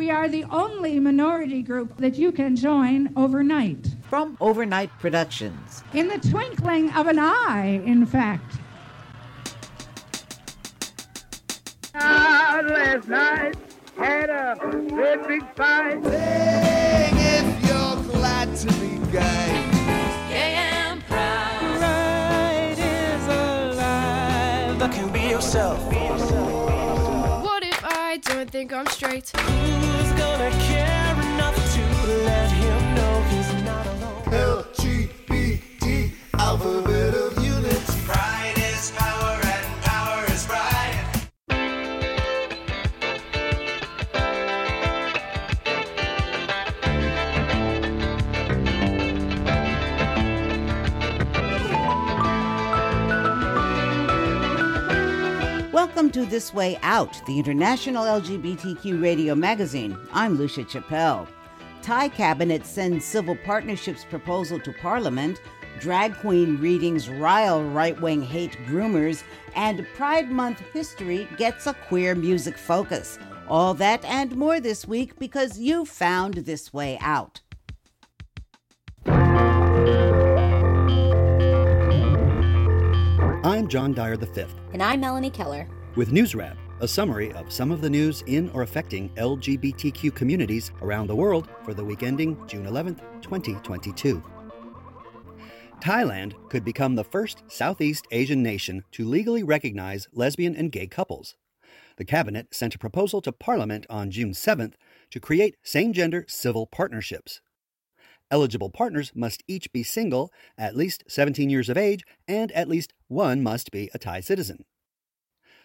We are the only minority group that you can join overnight. From Overnight Productions. In the twinkling of an eye, in fact. Ah, last night had a big fight. Sing if you're glad to be gay. I think I'm straight? Who's gonna care enough to let him know he's not alone? Welcome to This Way Out, the international LGBTQ radio magazine. I'm Lucia Chappelle. Thai cabinet sends civil partnerships proposal to parliament. Drag queen readings rile right-wing hate groomers, and Pride Month history gets a queer music focus. All that and more this week because you found This Way Out. I'm John Dyer V, And I'm Melanie Keller. with News Wrap, a summary of some of the news in or affecting LGBTQ communities around the world for the week ending June 11th, 2022. Thailand could become the first Southeast Asian nation to legally recognize lesbian and gay couples. The cabinet sent a proposal to Parliament on June 7th to create same gender civil partnerships. Eligible partners must each be single, at least 17 years of age, and at least one must be a Thai citizen.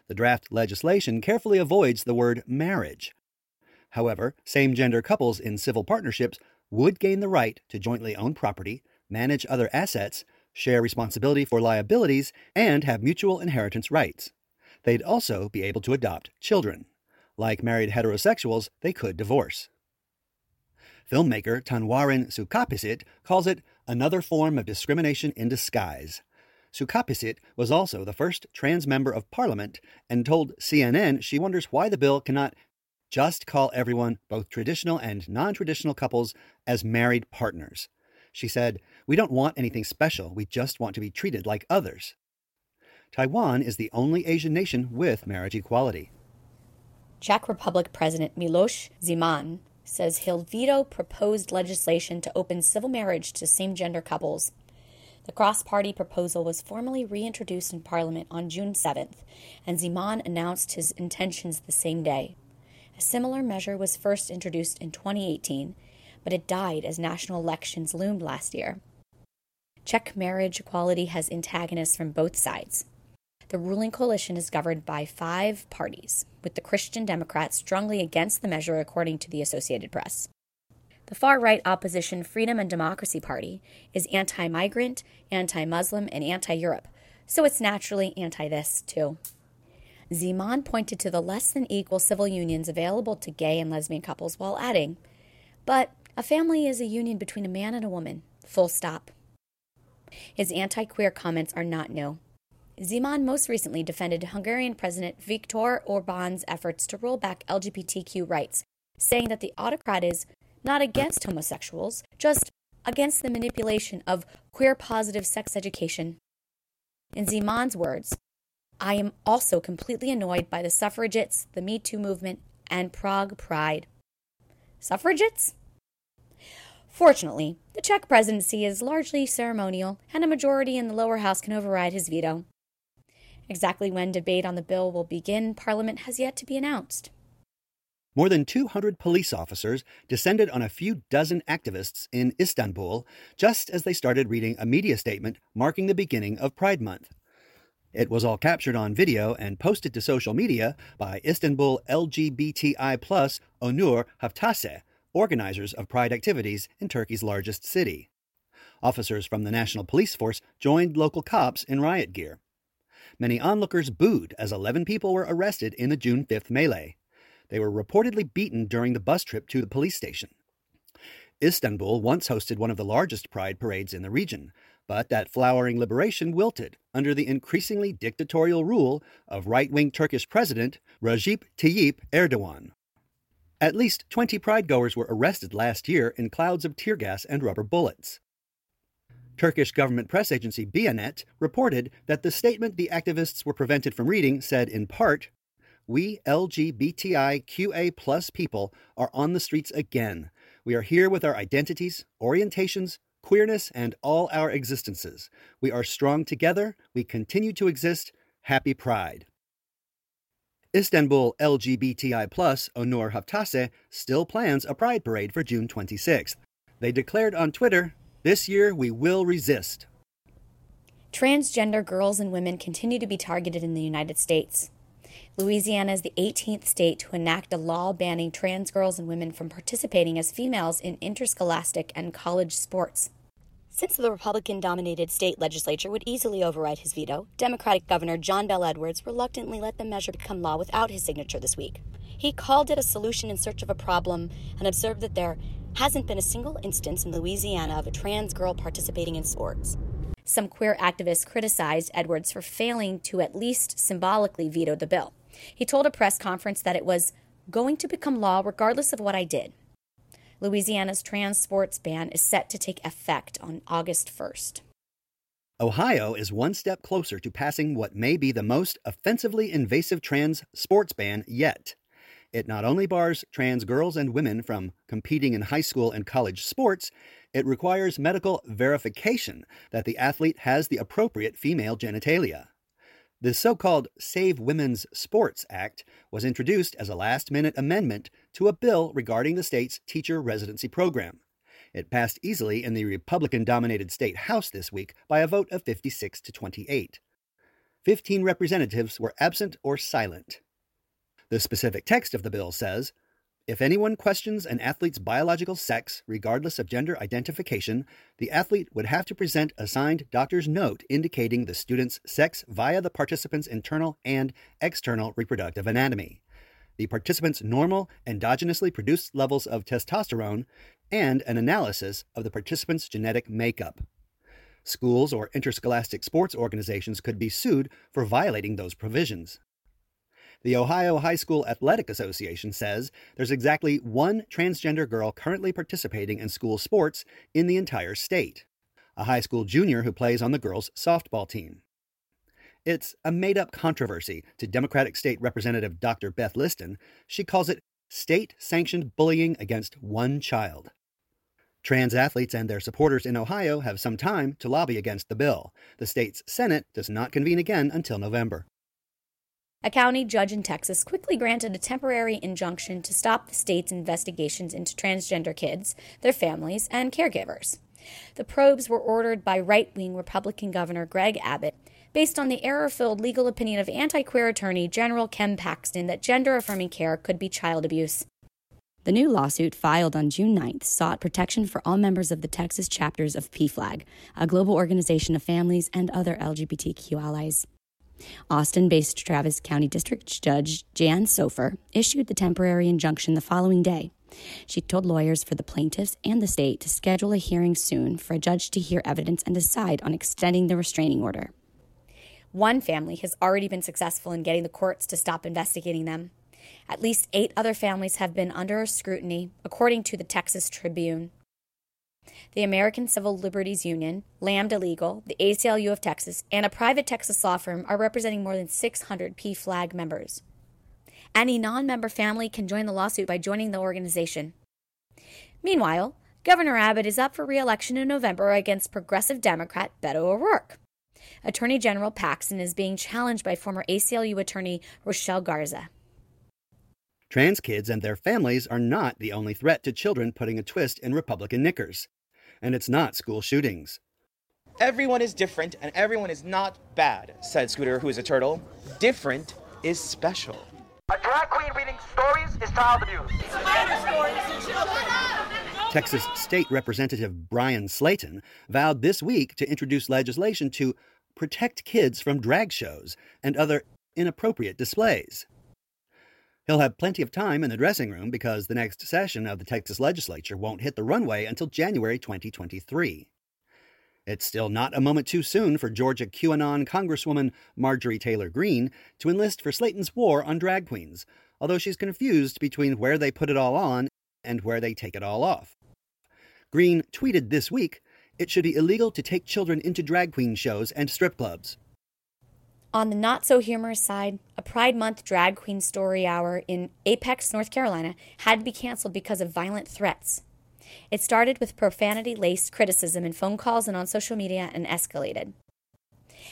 The draft legislation carefully avoids the word marriage. However, same gender couples in civil partnerships would gain the right to jointly own property, manage other assets, share responsibility for liabilities, and have mutual inheritance rights. They'd also be able to adopt children. Like married heterosexuals, they could divorce. Filmmaker Tanwarin Sukapisit calls it another form of discrimination in disguise. Sukapisit was also the first trans member of parliament and told CNN she wonders why the bill cannot just call everyone, both traditional and non traditional couples, as married partners. She said, We don't want anything special, we just want to be treated like others. Taiwan is the only Asian nation with marriage equality. Czech Republic President Miloš Zeman says he'll veto proposed legislation to open civil marriage to same gender couples. The cross party proposal was formally reintroduced in Parliament on June 7th, and Zeman announced his intentions the same day. A similar measure was first introduced in 2018, but it died as national elections loomed last year. Czech marriage equality has antagonists from both sides. The ruling coalition is governed by five parties, with the Christian Democrats strongly against the measure, according to the Associated Press. The far right opposition Freedom and Democracy Party is anti migrant, anti Muslim, and anti Europe, so it's naturally anti this, too. Zeman pointed to the less than equal civil unions available to gay and lesbian couples while adding, But a family is a union between a man and a woman, full stop. His anti queer comments are not new. Zeman most recently defended Hungarian President Viktor Orban's efforts to roll back LGBTQ rights, saying that the autocrat is not against homosexuals, just against the manipulation of queer positive sex education. In Zeman's words, I am also completely annoyed by the suffragettes, the Me Too movement, and Prague Pride. Suffragettes? Fortunately, the Czech presidency is largely ceremonial, and a majority in the lower house can override his veto. Exactly when debate on the bill will begin, Parliament has yet to be announced. More than 200 police officers descended on a few dozen activists in Istanbul just as they started reading a media statement marking the beginning of Pride Month. It was all captured on video and posted to social media by Istanbul LGBTI plus Onur Haftası, organizers of Pride activities in Turkey's largest city. Officers from the National Police Force joined local cops in riot gear. Many onlookers booed as 11 people were arrested in the June 5th melee. They were reportedly beaten during the bus trip to the police station. Istanbul once hosted one of the largest pride parades in the region, but that flowering liberation wilted under the increasingly dictatorial rule of right wing Turkish President Recep Tayyip Erdogan. At least 20 Pride goers were arrested last year in clouds of tear gas and rubber bullets. Turkish government press agency Bianet reported that the statement the activists were prevented from reading said in part, We LGBTIQA plus people are on the streets again. We are here with our identities, orientations, queerness, and all our existences. We are strong together. We continue to exist. Happy Pride. Istanbul LGBTI plus Onur Haftası still plans a pride parade for June 26th. They declared on Twitter, This year we will resist. Transgender girls and women continue to be targeted in the United States. Louisiana is the 18th state to enact a law banning trans girls and women from participating as females in interscholastic and college sports. Since the Republican dominated state legislature would easily override his veto, Democratic Governor John Bell Edwards reluctantly let the measure become law without his signature this week. He called it a solution in search of a problem and observed that there hasn't been a single instance in Louisiana of a trans girl participating in sports. Some queer activists criticized Edwards for failing to at least symbolically veto the bill. He told a press conference that it was going to become law regardless of what I did. Louisiana's trans sports ban is set to take effect on August 1st. Ohio is one step closer to passing what may be the most offensively invasive trans sports ban yet. It not only bars trans girls and women from competing in high school and college sports, it requires medical verification that the athlete has the appropriate female genitalia. The so called Save Women's Sports Act was introduced as a last minute amendment to a bill regarding the state's teacher residency program. It passed easily in the Republican dominated state House this week by a vote of 56 to 28. Fifteen representatives were absent or silent. The specific text of the bill says if anyone questions an athlete's biological sex, regardless of gender identification, the athlete would have to present a signed doctor's note indicating the student's sex via the participant's internal and external reproductive anatomy, the participant's normal endogenously produced levels of testosterone, and an analysis of the participant's genetic makeup. Schools or interscholastic sports organizations could be sued for violating those provisions. The Ohio High School Athletic Association says there's exactly one transgender girl currently participating in school sports in the entire state a high school junior who plays on the girls' softball team. It's a made up controversy to Democratic State Representative Dr. Beth Liston. She calls it state sanctioned bullying against one child. Trans athletes and their supporters in Ohio have some time to lobby against the bill. The state's Senate does not convene again until November. A county judge in Texas quickly granted a temporary injunction to stop the state's investigations into transgender kids, their families, and caregivers. The probes were ordered by right wing Republican Governor Greg Abbott based on the error filled legal opinion of anti queer attorney General Ken Paxton that gender affirming care could be child abuse. The new lawsuit filed on June 9th sought protection for all members of the Texas chapters of PFLAG, a global organization of families and other LGBTQ allies. Austin based Travis County District Judge Jan Soifer issued the temporary injunction the following day. She told lawyers for the plaintiffs and the state to schedule a hearing soon for a judge to hear evidence and decide on extending the restraining order. One family has already been successful in getting the courts to stop investigating them. At least eight other families have been under scrutiny, according to the Texas Tribune. The American Civil Liberties Union, Lambda Legal, the ACLU of Texas, and a private Texas law firm are representing more than 600 PFLAG members. Any non member family can join the lawsuit by joining the organization. Meanwhile, Governor Abbott is up for re election in November against progressive Democrat Beto O'Rourke. Attorney General Paxton is being challenged by former ACLU attorney Rochelle Garza. Trans kids and their families are not the only threat to children putting a twist in Republican knickers. And it's not school shootings. Everyone is different and everyone is not bad, said Scooter, who is a turtle. Different is special. A drag queen reading stories is child abuse. Texas State Representative Bryan Slaton vowed this week to introduce legislation to protect kids from drag shows and other inappropriate displays. He'll have plenty of time in the dressing room because the next session of the Texas legislature won't hit the runway until January 2023. It's still not a moment too soon for Georgia QAnon Congresswoman Marjorie Taylor Greene to enlist for Slaton's war on drag queens, although she's confused between where they put it all on and where they take it all off. Greene tweeted this week it should be illegal to take children into drag queen shows and strip clubs. On the not so humorous side, a Pride Month drag queen story hour in Apex, North Carolina had to be canceled because of violent threats. It started with profanity laced criticism in phone calls and on social media and escalated.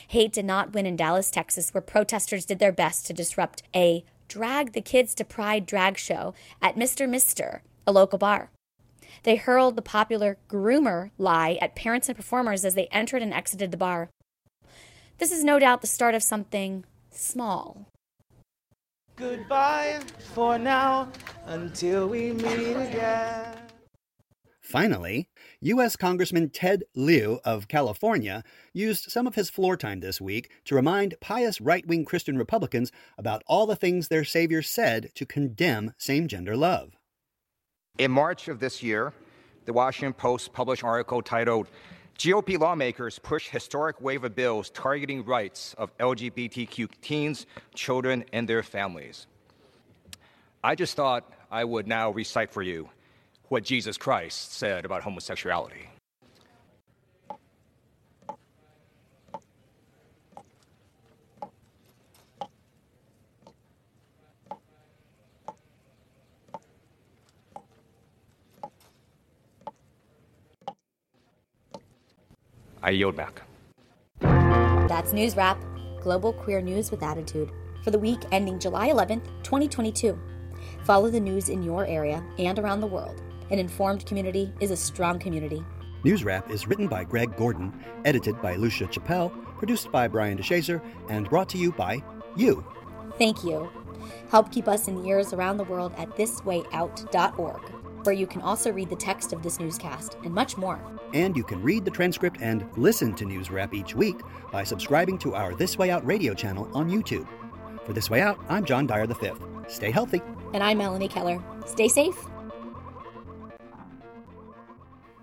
Hate did not win in Dallas, Texas, where protesters did their best to disrupt a drag the kids to pride drag show at Mr. Mister, a local bar. They hurled the popular groomer lie at parents and performers as they entered and exited the bar. This is no doubt the start of something small. Goodbye for now until we meet again. Finally, U.S. Congressman Ted Lieu of California used some of his floor time this week to remind pious right wing Christian Republicans about all the things their Savior said to condemn same gender love. In March of this year, the Washington Post published an article titled GOP lawmakers push historic wave of bills targeting rights of LGBTQ teens, children, and their families. I just thought I would now recite for you what Jesus Christ said about homosexuality. I yield back. That's News Wrap, global queer news with attitude, for the week ending July 11th, 2022. Follow the news in your area and around the world. An informed community is a strong community. News Wrap is written by Greg Gordon, edited by Lucia Chappelle, produced by Brian DeShazor, and brought to you by you. Thank you. Help keep us in the ears around the world at thiswayout.org, where you can also read the text of this newscast and much more. And you can read the transcript and listen to News Wrap each week by subscribing to our This Way Out radio channel on YouTube. For This Way Out, I'm John Dyer V. Stay healthy. And I'm Melanie Keller. Stay safe.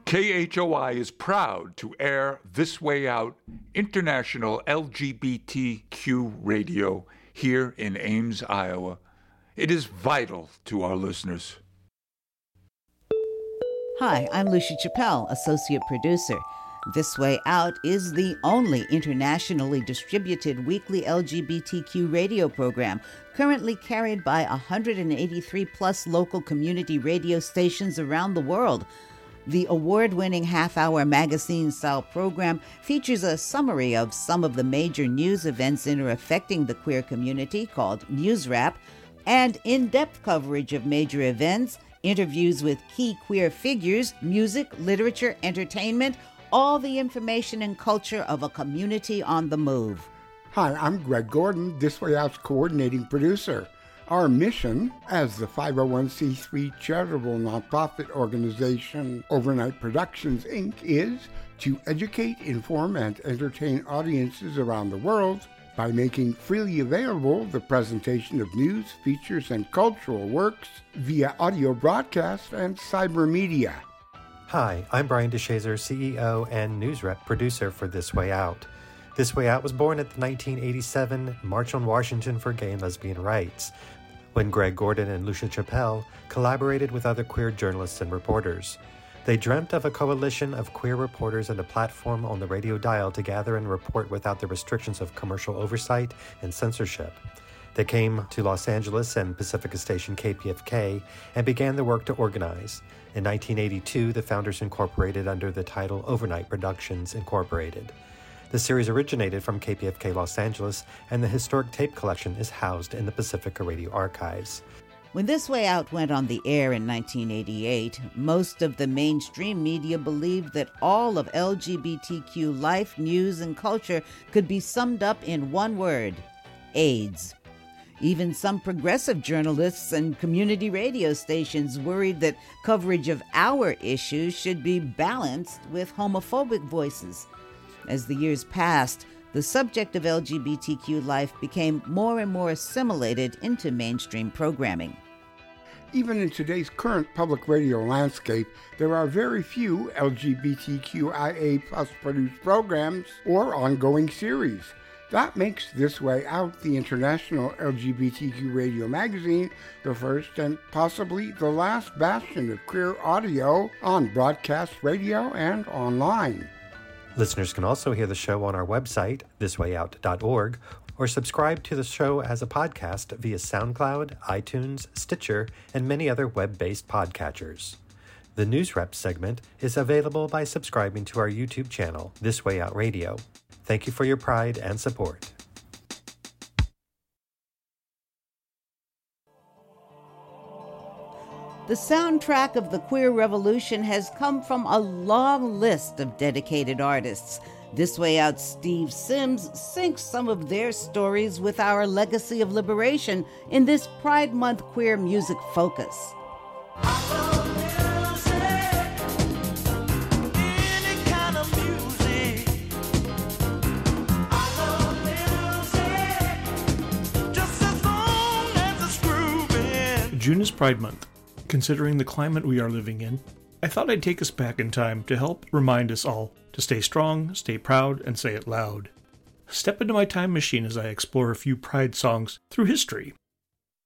KHOI is proud to air This Way Out International LGBTQ radio here in Ames, Iowa. It is vital to our listeners. Hi, I'm Lucia Chappelle, Associate Producer. This Way Out is the only internationally distributed weekly LGBTQ radio program currently carried by 183 plus local community radio stations around the world. The award winning half hour magazine style program features a summary of some of the major news events that are affecting the queer community called News Wrap, and in depth coverage of major events, interviews with key queer figures, music, literature, entertainment, all the information and culture of a community on the move. Hi, I'm Greg Gordon, This Way Out's coordinating producer. Our mission as the 501c3 charitable nonprofit organization Overnight Productions Inc. is to educate, inform, and entertain audiences around the world by making freely available the presentation of news, features, and cultural works via audio broadcast and cyber media. Hi, I'm Brian DeShazor, CEO and News Wrap producer for This Way Out. This Way Out was born at the 1987 March on Washington for Gay and Lesbian Rights, when Greg Gordon and Lucia Chappelle collaborated with other queer journalists and reporters. They dreamt of a coalition of queer reporters and a platform on the radio dial to gather and report without the restrictions of commercial oversight and censorship. They came to Los Angeles and Pacifica Station KPFK and began the work to organize. In 1982, the founders incorporated under the title Overnight Productions Incorporated. The series originated from KPFK Los Angeles, and the historic tape collection is housed in the Pacifica Radio Archives. When This Way Out went on the air in 1988, most of the mainstream media believed that all of LGBTQ life, news, and culture could be summed up in one word AIDS. Even some progressive journalists and community radio stations worried that coverage of our issues should be balanced with homophobic voices. As the years passed, the subject of LGBTQ life became more and more assimilated into mainstream programming. Even in today's current public radio landscape, there are very few LGBTQIA produced programs or ongoing series. That makes This Way Out, the international LGBTQ radio magazine, the first and possibly the last bastion of queer audio on broadcast radio and online. Listeners can also hear the show on our website, thiswayout.org, or subscribe to the show as a podcast via SoundCloud, iTunes, Stitcher, and many other web based podcatchers. The News Wrap segment is available by subscribing to our YouTube channel, This Way Out Radio. Thank you for your pride and support. The soundtrack of the queer revolution has come from a long list of dedicated artists. This Way Out Steve Sims syncs some of their stories with our legacy of liberation in this Pride Month queer music focus. June is Pride Month. Considering the climate we are living in, I thought I'd take us back in time to help remind us all to stay strong, stay proud, and say it loud. Step into my time machine as I explore a few Pride songs through history.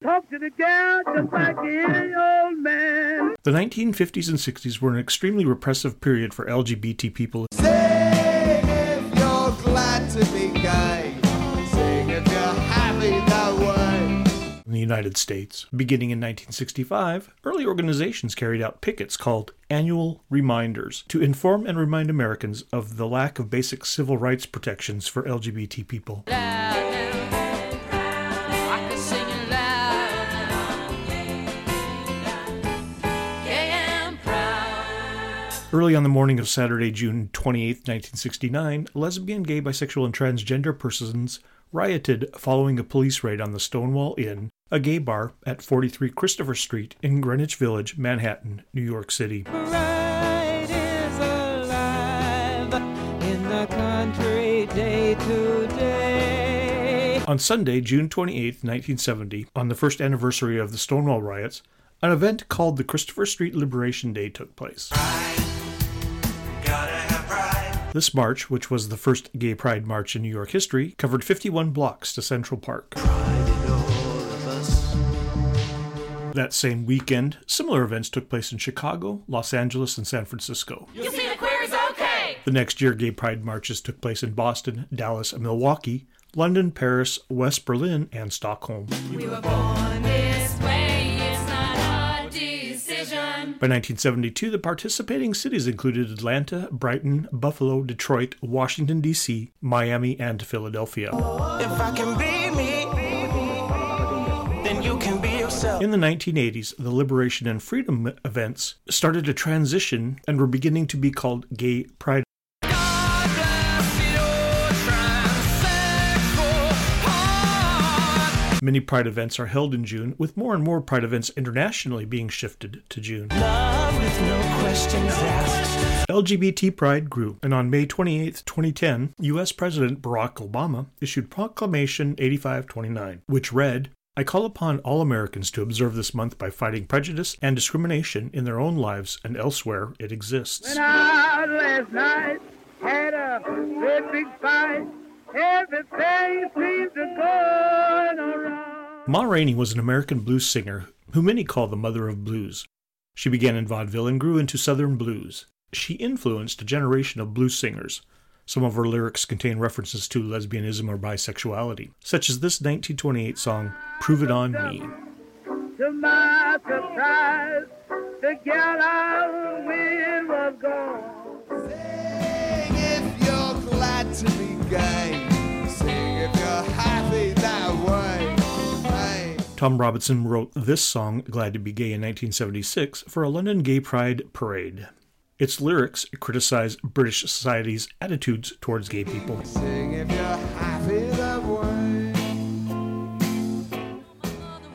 Talk to the gal just like any old man. The 1950s and 60s were an extremely repressive period for LGBT people If United States. Beginning in 1965, early organizations carried out pickets called annual reminders to inform and remind Americans of the lack of basic civil rights protections for LGBT people. Early on the morning of Saturday, June 28, 1969, lesbian, gay, bisexual, and transgender persons rioted following a police raid on the Stonewall Inn, a gay bar at 43 Christopher Street in Greenwich Village, Manhattan, New York City. Pride is alive in the country day to day. On Sunday, June 28, 1970, on the first anniversary of the Stonewall riots, an event called the Christopher Street Liberation Day took place. This march, which was the first gay pride march in New York history, covered 51 blocks to Central Park. That same weekend, similar events took place in Chicago, Los Angeles, and San Francisco. You see the queer is okay. The next year, gay pride marches took place in Boston, Dallas, and Milwaukee, London, Paris, West Berlin, and Stockholm. We By 1972, the participating cities included Atlanta, Brighton, Buffalo, Detroit, Washington, D.C., Miami, and Philadelphia. If I can be me, then you can be yourself. In the 1980s, the liberation and freedom events started a transition and were beginning to be called gay pride. Many pride events are held in June, with more and more pride events internationally being shifted to June. Love with no questions asked. LGBT pride grew, and on May 28, 2010, U.S. President Barack Obama issued Proclamation 8529, which read, I call upon all Americans to observe this month by fighting prejudice and discrimination in their own lives and elsewhere it exists. Went out last night, had a big fight. Everything seems to go around. Ma Rainey was an American blues singer who many call the mother of blues. She began in vaudeville and grew into Southern blues. She influenced a generation of blues singers. Some of her lyrics contain references to lesbianism or bisexuality, such as this 1928 song, Prove It On Me. To my surprise, the gal I Tom Robinson wrote this song, Glad to Be Gay, in 1976 for a London Gay Pride parade. Its lyrics criticize British society's attitudes towards gay people. Sing if you're happy that way.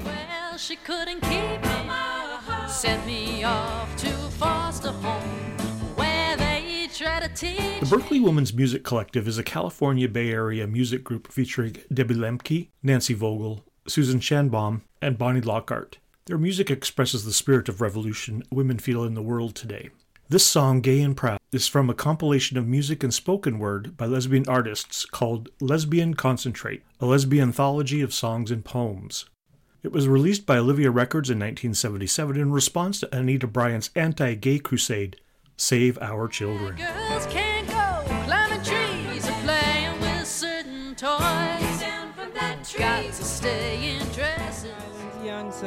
Well, she couldn't keep me. Sent me off to foster home where they try to teach. The Berkeley Women's Music Collective is a California Bay Area music group featuring Debbie Lemke, Nancy Vogl, Susan Shanbaum, and Bonnie Lockhart. Their music expresses the spirit of revolution women feel in the world today. This song, Gay and Proud, is from a compilation of music and spoken word by lesbian artists called Lesbian Concentrate, a lesbian anthology of songs and poems. It was released by Olivia Records in 1977 in response to Anita Bryant's anti gay crusade, Save Our Children.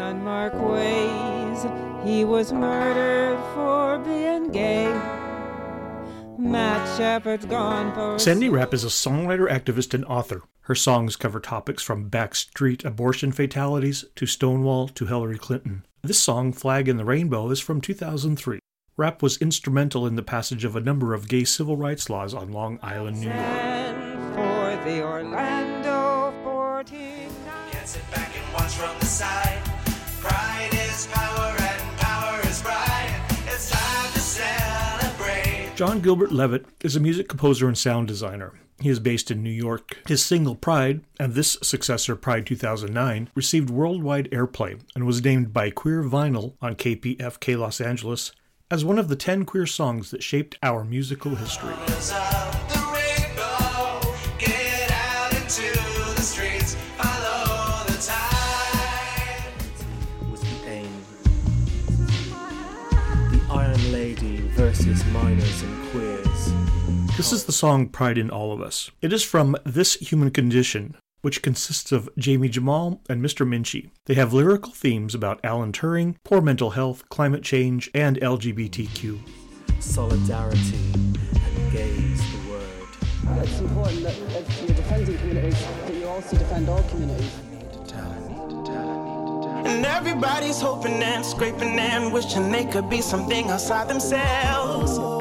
Young Ways, he was murdered for being gay. Matt Shepard's gone for. Sandy Rapp is a songwriter, activist, and author. Her songs cover topics from backstreet abortion fatalities to Stonewall to Hillary Clinton. This song, Flag in the Rainbow, is from 2003. Rapp was instrumental in the passage of a number of gay civil rights laws on Long Island, New York. John Gilbert Levitt is a music composer and sound designer. He is based in New York. His single Pride, and this successor, Pride 2009, received worldwide airplay and was named by Queer Vinyl on KPFK Los Angeles as one of the 10 queer songs that shaped our musical history. This is the song Pride in All of Us. It is from This Human Condition, which consists of Jamie Jamal and Mr. Minchie. They have lyrical themes about Alan Turing, poor mental health, climate change, and LGBTQ. Solidarity and gays the word. It's important that if you're defending communities, that you also defend all communities. And everybody's hoping and scraping and wishing they could be something outside themselves.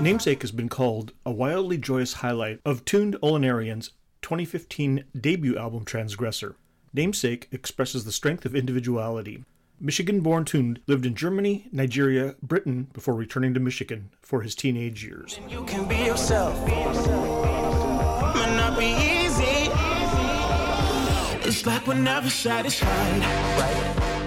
Namesake has been called a wildly joyous highlight of Tunde Olaniran's 2015 debut album Transgressor. Namesake expresses the strength of individuality. Michigan born Tuned lived in Germany, Nigeria, Britain before returning to Michigan for his teenage years. You can be yourself. Might not be easy. It's like we're never satisfied. Right?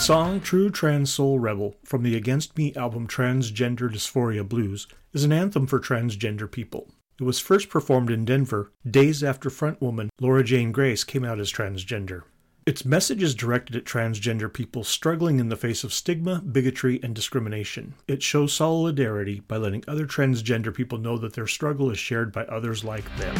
Song True Trans Soul Rebel from the Against Me album Transgender Dysphoria Blues is an anthem for transgender people. It was first performed in Denver days after frontwoman Laura Jane Grace came out as transgender. Its message is directed at transgender people struggling in the face of stigma, bigotry, and discrimination. It shows solidarity by letting other transgender people know that their struggle is shared by others like them.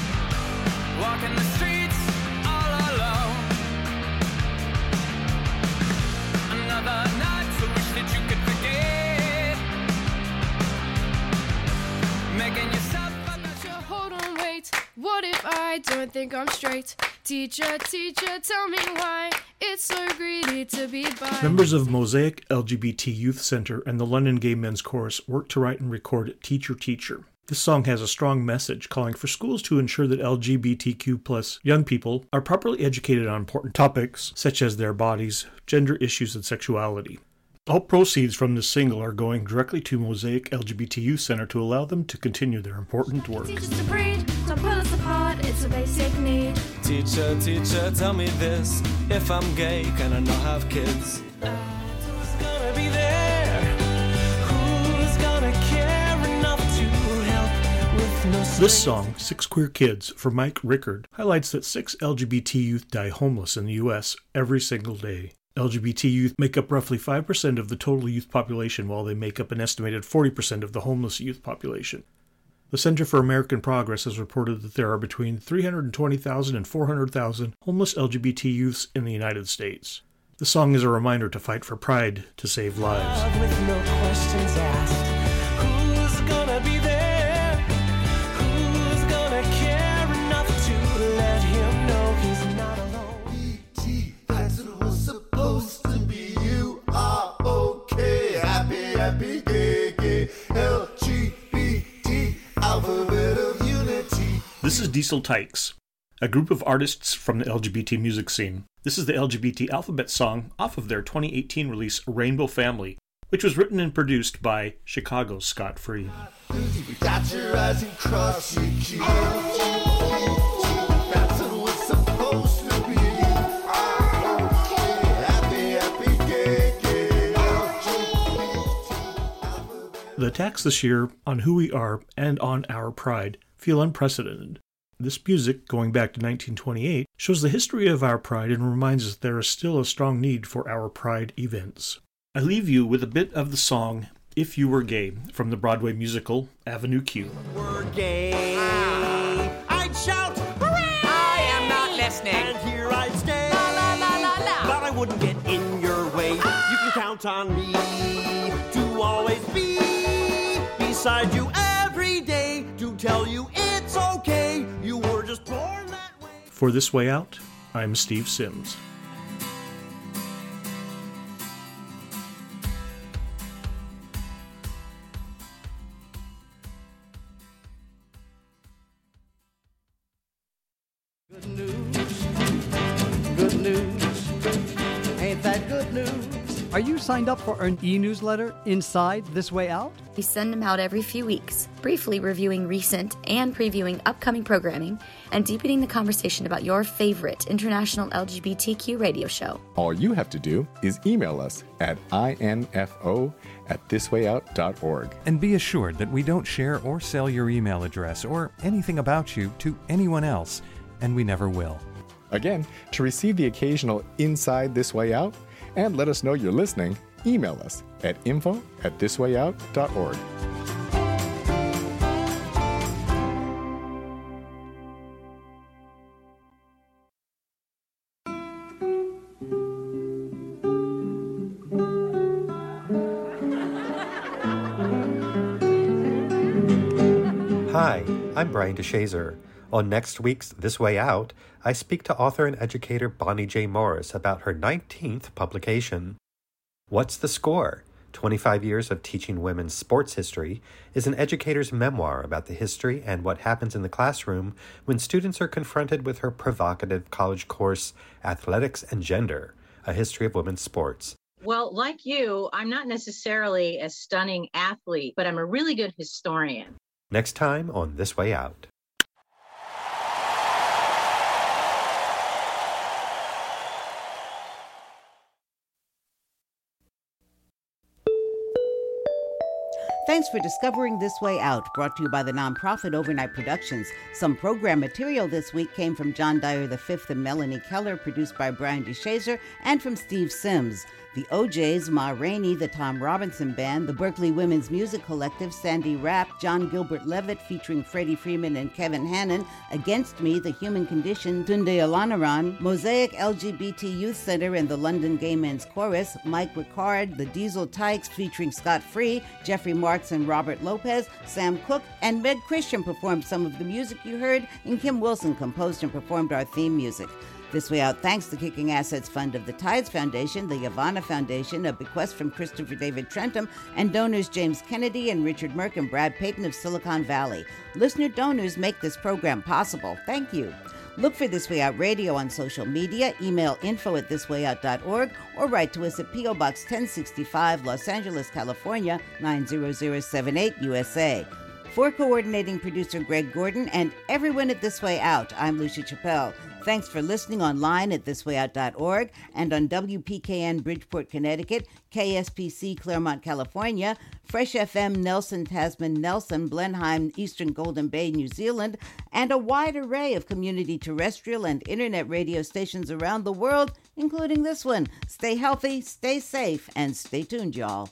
I think I'm straight? Teacher, teacher, tell me why it's so greedy to be by. Members of Mosaic LGBT Youth Center and the London Gay Men's Chorus worked to write and record Teacher Teacher. This song has a strong message calling for schools to ensure that LGBTQ plus young people are properly educated on important topics such as their bodies, gender issues, and sexuality. All proceeds from this single are going directly to Mosaic LGBT Youth Center to allow them to continue their important work. It's a basic need. Teacher, teacher, tell me this. If I'm gay, can I not have kids? Who's gonna be there? Who's gonna care enough to help with no This song, Six Queer Kids, for Mike Rickard, highlights that six LGBT youth die homeless in the U.S. every single day. LGBT youth make up roughly 5% of the total youth population, while they make up an estimated 40% of the homeless youth population. The Center for American Progress has reported that there are between 320,000 and 400,000 homeless LGBT youths in the United States. The song is a reminder to fight for pride to save lives. with no questions asked. Who's This is Diesel Tykes, a group of artists from the LGBT music scene. This is the LGBT alphabet song off of their 2018 release Rainbow Family. which was written and produced by Chicago's Scott Free. Got your eyes and cross your keys. That's what was supposed to be. Happy, happy gay, gay. The attacks this year on who we are and on our pride feel unprecedented. This music, going back to 1928, shows the history of our pride and reminds us there is still a strong need for our pride events. I leave you with a bit of the song If You Were Gay from the Broadway musical Avenue Q. were gay, I'd shout, hooray! I am not listening. And here I'd stay. La la la la la. But I wouldn't get in your way. Ah! You can count on me to always be beside you every day to tell you For This Way Out, I'm Steve Sims. Are you signed up for an e newsletter inside This Way Out? We send them out every few weeks, briefly reviewing recent and previewing upcoming programming and deepening the conversation about your favorite international LGBTQ radio show. All you have to do is email us at info at thiswayout.org. And be assured that we don't share or sell your email address or anything about you to anyone else, and we never will. Again, to receive the occasional Inside This Way Out and let us know you're listening, email us at info at thiswayout.org. Hi, I'm Brian DeShazor. On next week's This Way Out, I speak to author and educator Bonnie J. Morris about her 19th publication. What's the Score? 25 Years of Teaching Women's Sports History is an educator's memoir about the history and what happens in the classroom when students are confronted with her provocative college course, Athletics and Gender A History of Women's Sports. Well, like you, I'm not necessarily a stunning athlete, but I'm a really good historian. Next time on This Way Out. Thanks for discovering This Way Out, brought to you by the nonprofit Overnight Productions. Some program material this week came from John Dyer V and Melanie Keller, produced by Brian DeShazor, and from Steve Sims. The OJs, Ma Rainey, the Tom Robinson Band, the Berkeley Women's Music Collective, Sandy Rapp, John Gilbert Levitt featuring Freddie Freeman and Kevin Hannon, Against Me, The Human Condition, Tunde Olaniran, Mosaic LGBT Youth Center and the London Gay Men's Chorus, Mike Ricard, The Diesel Tykes featuring Scott Free, Jeffrey Marx and Robert Lopez, Sam Cooke, and Meg Christian performed some of the music you heard, and Kim Wilson composed and performed our theme music. This way out, thanks to Kicking Assets Fund of the Tides Foundation, the Yavana Foundation, a bequest from Christopher David Trentum, and donors James Kennedy and Richard Merck and Brad Payton of Silicon Valley. Listener donors make this program possible. Thank you. Look for This Way Out Radio on social media, email info at thiswayout.org, or write to us at P.O. Box 1065, Los Angeles, California, 90078, USA. For coordinating producer Greg Gordon and everyone at This Way Out, I'm Lucia Chappelle. Thanks for listening online at thiswayout.org and on WPKN Bridgeport, Connecticut, KSPC Claremont, California, Fresh FM Nelson, Tasman, Nelson, Blenheim, Eastern Golden Bay, New Zealand, and a wide array of community terrestrial and internet radio stations around the world, including this one. Stay healthy, stay safe, and stay tuned, y'all.